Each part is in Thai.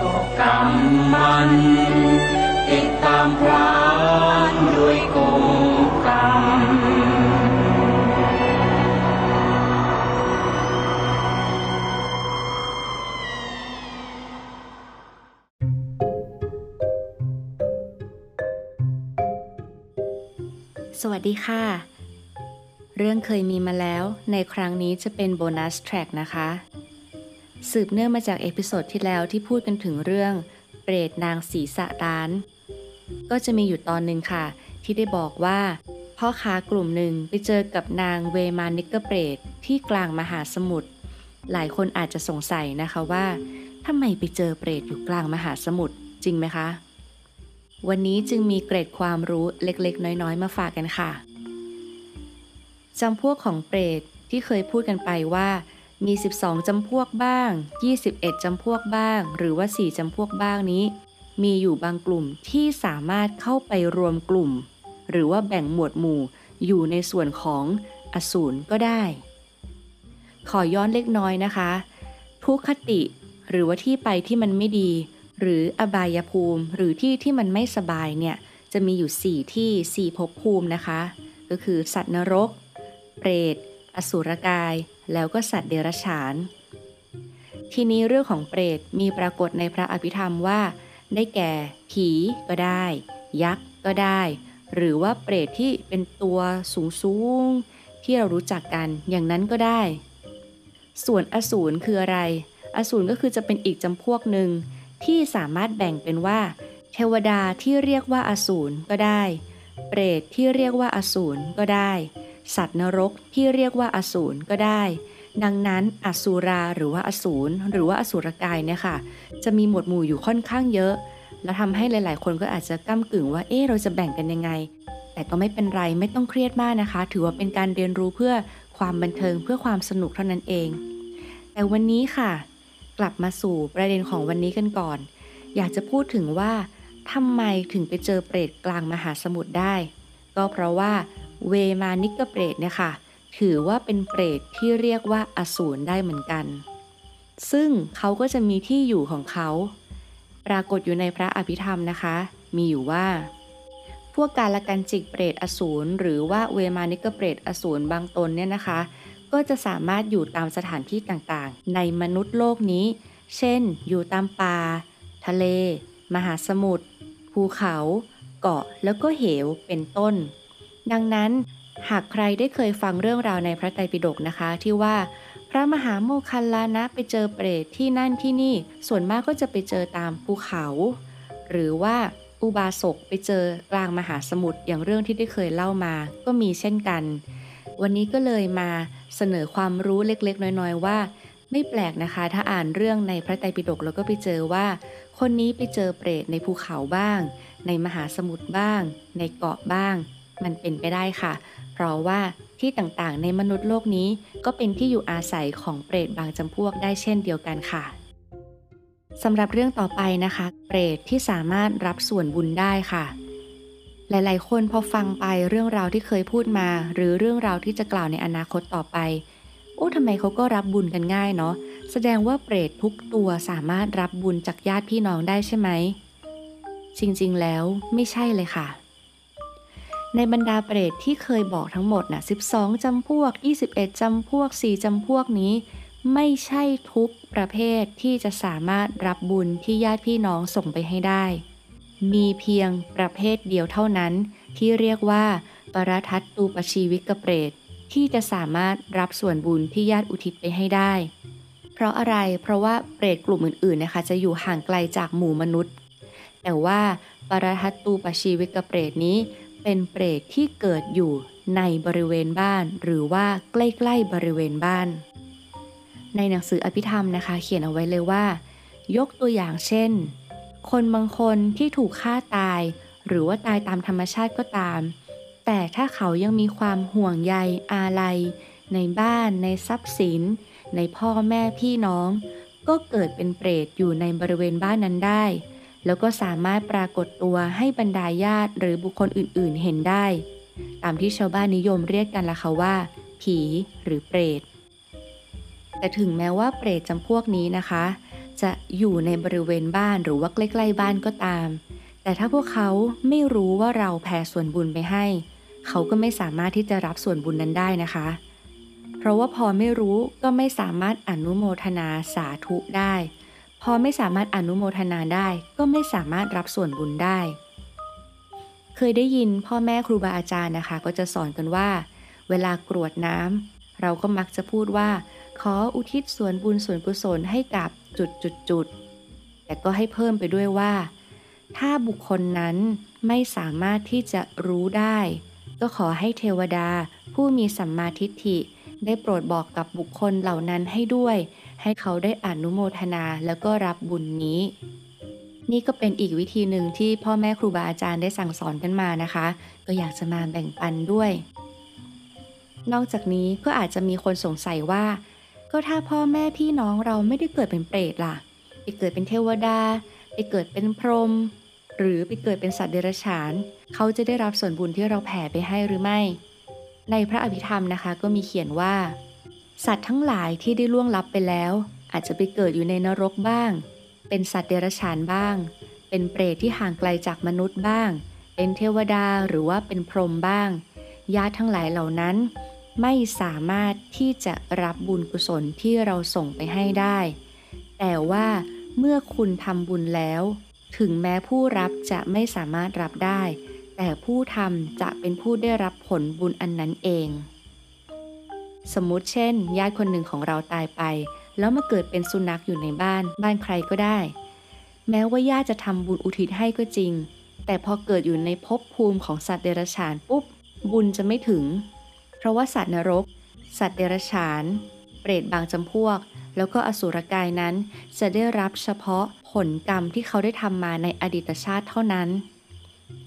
ก็กรรมมัน ติดตามพรานด้วยกงกรรมสวัสดีค่ะ เรื่องเคยมีมาแล้วในครั้งนี้จะเป็นโบนัสแทร็กนะคะ สืบเนื่องมาจาก episode ที่แล้วที่พูดกันถึงเรื่อง เปรตนางศีรษะล้าน ก็จะมีอยู่ตอนหนึ่งค่ะ ที่ได้บอกว่าพ่อค้ากลุ่มหนึ่งไปเจอกับนางเวมานิกเกอร์เปรตที่กลางมหาสมุทรหลายคนอาจจะสงสัยนะคะว่าทำไมไปเจอเปรตอยู่กลางมหาสมุทรจริงไหมคะ วันนี้จึงมีเกร็ดความรู้เล็กๆ น้อยๆ มาฝากกันค่ะจำพวกของเปรตที่เคยพูดกันไปว่า มี 12 จำพวกบ้าง 21 จำพวกบ้าง หรือว่า 4 จำพวกบ้างนี้ มีอยู่บางกลุ่มที่สามารถเข้าไปรวมกลุ่ม หรือว่าแบ่งหมวดหมู่อยู่ในส่วนของอสูรก็ได้ ขอย้อนเล็กน้อยนะคะทุกคติ หรือว่าที่ไปที่มันไม่ดี หรืออบายภูมิ หรือที่ที่มันไม่สบายเนี่ย จะมีอยู่ 4 ที่ 4ภพภูมินะคะ ก็คือสัตว์นรก เปรต อสุรกาย แล้วก็สัตว์เดรัจฉาน ทีนี้เรื่องของเปรตมีปรากฏในพระอภิธรรมว่า ได้แก่ ผีก็ได้ ยักษ์ก็ได้ หรือว่าเปรตที่เป็นตัวสูงสูงที่เรารู้จักกันอย่างนั้นก็ได้ ส่วนอสูรคืออะไร อสูรก็คือจะเป็นอีกจำพวกหนึ่งที่สามารถแบ่งเป็นว่า เทวดาที่เรียกว่าอสูรก็ได้ เปรตที่เรียกว่าอสูรก็ได้ สัตว์นรกที่เรียกว่าอสูรก็ได้ ดังนั้นอสุราหรือว่าอสูรหรือว่าอสุรกายเนี่ยค่ะ จะมีหมวดหมู่อยู่ค่อนข้างเยอะ แล้วทำให้หลาย ๆ คนก็อาจจะก้ากึ่งว่าเอ๊ะเราจะแบ่งกันยังไง แต่ก็ไม่เป็นไรไม่ต้องเครียดมากนะคะ ถือว่าเป็นการเรียนรู้เพื่อความบันเทิงเพื่อความสนุกเท่านั้นเอง แต่วันนี้ค่ะ กลับมาสู่ประเด็นของวันนี้กันก่อน อยากจะพูดถึงว่าทำไมถึงไปเจอเปรตกลางมหาสมุทรได้ ก็เพราะว่า เวมานิกเปรตเนี่ยค่ะ ถือว่าเป็นเปรตที่เรียกว่าอสูรได้เหมือนกัน ซึ่งเขาก็จะมีที่อยู่ของเขา ปรากฏอยู่ในพระอภิธรรมนะคะ มีอยู่ว่า พวกการละกันจิกเปรตอสูรหรือว่าเวมานิกเปรตอสูรบางตนเนี่ยนะคะ ก็จะสามารถอยู่ตามสถานที่ต่างๆ ในมนุษย์โลกนี้ เช่น อยู่ตามป่าทะเล มหาสมุทรภูเขา เกาะแล้วก็เหวเป็นต้น ดังนั้นหากใครได้เคยฟังเรื่องราวในพระไตรปิฎกนะคะ ที่ว่าพระมหาโมคคัลลานะไปเจอเปรตที่นั่นที่นี่ ส่วนมากก็จะไปเจอตามภูเขา หรือว่าอุบาสกไปเจอกลางมหาสมุทรอย่างเรื่องที่ได้เคยเล่ามา ก็มีเช่นกัน วันนี้ก็เลยมาเสนอความรู้เล็กๆ น้อยๆว่า ไม่แปลกนะคะ ถ้าอ่านเรื่องในพระไตรปิฎกแล้วก็ไปเจอว่า คนนี้ไปเจอเปรตในภูเขาบ้าง ในมหาสมุทรบ้าง ในเกาะบ้าง มันเป็นไปได้ค่ะ เพราะว่าที่ต่างๆ ในมนุษย์โลกนี้ก็เป็นที่อยู่อาศัยของเปรตบางจำพวกได้เช่นเดียวกันค่ะสำหรับเรื่องต่อไปนะคะ เปรตที่สามารถรับส่วนบุญได้ค่ะ หลายๆ คนพอฟังไปเรื่องราวที่เคยพูดมา หรือเรื่องราวที่จะกล่าวในอนาคตต่อไปโอ้ทำไมเขาก็รับบุญกันง่ายเนาะแสดงว่าเปรตทุกตัวสามารถรับบุญจากญาติพี่น้องได้ใช่ไหมจริงๆแล้วไม่ใช่เลยค่ะ ในบรรดาเปรตที่เคยบอกทั้งหมดนะ12 จำพวก 21 จำพวก 4 จำพวกนี้ ไม่ใช่ทุกประเภทที่จะสามารถรับบุญที่ญาติพี่น้องส่งไปให้ได้ มีเพียงประเภทเดียวเท่านั้น ที่เรียกว่า ปรทัตตูปชีวิกเปรต ที่จะสามารถรับส่วนบุญที่ญาติอุทิศไปให้ได้ เพราะอะไร เพราะว่าเปรตกลุ่มอื่นๆนะคะ จะอยู่ห่างไกลจากหมู่มนุษย์ แต่ว่าปรทัตตูปชีวิกเปรตนี้ เป็นเปรตที่เกิดอยู่ในบริเวณบ้าน หรือว่าใกล้ๆบริเวณบ้าน ในหนังสืออภิธรรมนะคะ เขียนเอาไว้เลยว่า ยกตัวอย่างเช่น คนบางคนที่ถูกฆ่าตาย หรือว่าตายตามธรรมชาติก็ตาม แต่ถ้าเขายังมีความห่วงใยอาลัย ในบ้าน ในทรัพย์สิน ในพ่อแม่พี่น้อง ก็เกิดเป็นเปรตอยู่ในบริเวณบ้านนั้นได้ แล้วก็สามารถปรากฏตัวให้บรรดาญาติหรือบุคคลอื่นๆเห็นได้ ตามที่ชาวบ้านนิยมเรียกกันล่ะค่ะว่า ผีหรือเปรต แต่ถึงแม้ว่าเปรตจำพวกนี้นะคะ จะอยู่ในบริเวณบ้านหรือว่าใกล้ๆบ้านก็ตาม แต่ถ้าพวกเขาไม่รู้ว่าเราแผ่ส่วนบุญไปให้ เขาก็ไม่สามารถที่จะรับส่วนบุญนั้นได้นะคะ เพราะว่าพอไม่รู้ก็ไม่สามารถอนุโมทนาสาธุได้ พอไม่สามารถอนุโมทนาได้ก็ไม่สามารถรับส่วนบุญได้ เคยได้ยินพ่อแม่ครูบาอาจารย์นะคะ ก็จะสอนกันว่า เวลากรวดน้ำเราก็มักจะพูดว่า ขออุทิศส่วนบุญส่วนกุศลให้กับจุดจุดจุดแต่ก็ให้เพิ่มไปด้วยว่า ถ้าบุคคลนั้นไม่สามารถที่จะรู้ได้ ก็ขอให้เทวดาผู้มีสัมมาทิฏฐิ ได้โปรดบอกกับบุคคลเหล่านั้นให้ด้วย ให้เขาได้อนุโมทนาแล้วก็รับบุญนี้ นี่ก็เป็นอีกวิธีหนึ่งที่พ่อแม่ครูบาอาจารย์ได้สั่งสอนกันมานะคะ ก็อยากจะมาแบ่งปันด้วย นอกจากนี้ก็อาจจะมีคนสงสัยว่า ก็ถ้าพ่อแม่พี่น้องเราไม่ได้เกิดเป็นเปรตล่ะไปเกิดเป็นเทวดา ไปเกิดเป็นพรหมหรือไปเกิดเป็นสัตว์เดรัจฉาน เขาจะได้รับส่วนบุญที่เราแผ่ไปให้หรือไม่ ในพระอภิธรรมนะคะ ก็มีเขียนว่า สัตว์ทั้งหลายที่ได้ล่วงลับไปแล้ว อาจจะไปเกิดอยู่ในนรกบ้าง เป็นสัตว์เดรัจฉานบ้าง เป็นเปรตที่ห่างไกลจากมนุษย์บ้าง เป็นเทวดาหรือว่าเป็นพรหมบ้างญาติทั้งหลายเหล่านั้น ไม่สามารถที่จะรับบุญกุศลที่เราส่งไปให้ได้ แต่ว่าเมื่อคุณทำบุญแล้ว ถึงแม้ผู้รับจะไม่สามารถรับได้ แต่ผู้ทำจะเป็นผู้ได้รับผลบุญอันนั้นเอง สมมุติเช่น ญาติคนหนึ่งของเราตายไป แล้วมาเกิดเป็นสุนัขอยู่ในบ้าน บ้านใครก็ได้ แม้ว่าญาติจะทำบุญอุทิศให้ก็จริง แต่พอเกิดอยู่ในภพภูมิของสัตว์เดรัจฉานปุ๊บ บุญจะไม่ถึง เพราะว่าสัตว์นรก สัตว์เดรัจฉาน เปรตบางจำพวก แล้วก็อสุรกายนั้น จะได้รับเฉพาะผลกรรมที่เขาได้ทำมาในอดีตชาติเท่านั้น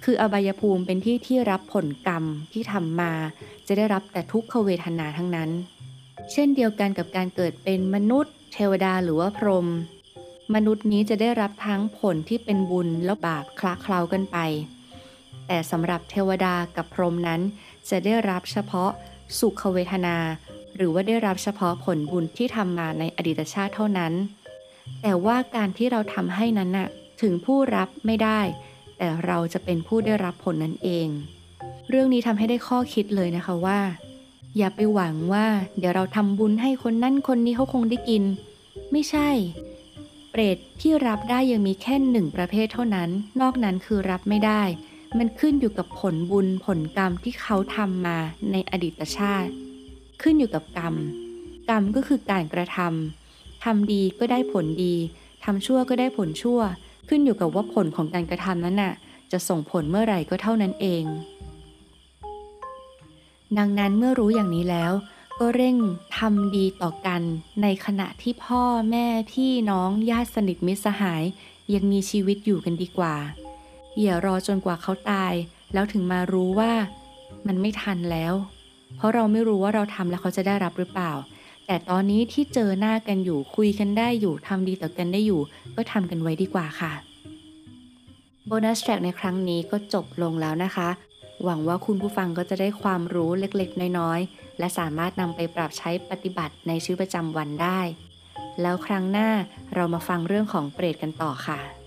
คืออบายภูมิเป็นที่ที่รับผลกรรมที่ทำมา จะได้รับแต่ทุกขเวทนาทั้งนั้น เช่นเดียวกันกับการเกิดเป็นมนุษย์ เทวดาหรือว่าพรหมมนุษย์นี้จะได้รับทั้งผลที่เป็นบุญและบาปคละเคล้ากันไป แต่สำหรับเทวดากับพรหมนั้น จะได้รับเฉพาะสุขเวทนา หรือว่าได้รับเฉพาะผลบุญที่ทำมาในอดีตชาติเท่านั้น แต่ว่าการที่เราทำให้นั้นน่ะถึงผู้รับไม่ได้ แต่เราจะเป็นผู้ได้รับผลนั้นเอง เรื่องนี้ทำให้ได้ข้อคิดเลยนะคะว่า อย่าไปหวังว่า เดี๋ยวเราทำบุญให้คนนั่นคนนี้เขาคงได้กิน ไม่ใช่ เปรตที่รับได้ยังมีแค่หนึ่งประเภทเท่านั้น นอกนั้นคือรับไม่ได้ มันขึ้นอยู่กับผลบุญผลกรรมที่เขาทำมาในอดีตชาติ ขึ้นอยู่กับกรรม กรรมก็คือการกระทำทำดีก็ได้ผลดีทำชั่วก็ได้ผลชั่ว ขึ้นอยู่กับว่าผลของการกระทำนั้นน่ะจะส่งผลเมื่อไหร่ก็เท่านั้นเอง ดังนั้นเมื่อรู้อย่างนี้แล้ว ก็เร่งทำดีต่อกันในขณะที่พ่อแม่พี่น้องญาติสนิทมิตรสหาย ยังมีชีวิตอยู่กันดีกว่า อย่ารอจนกว่าเขาตาย แล้วถึงมารู้ว่ามันไม่ทันแล้ว เพราะเราไม่รู้ว่าเราทำแล้วเขาจะได้รับหรือเปล่า แต่ตอนนี้ที่เจอหน้ากันอยู่คุยกันได้อยู่ทำดีต่อกันได้อยู่ ก็ทำกันไว้ดีกว่าค่ะโบนัสแทร็กในครั้งนี้ก็จบลงแล้วนะคะ หวังว่าคุณผู้ฟังก็จะได้ความรู้เล็กๆ น้อยๆ และสามารถนำไปปรับใช้ปฏิบัติในชีวิตประจำวันได้ แล้วครั้งหน้าเรามาฟังเรื่องของเปรตกันต่อค่ะ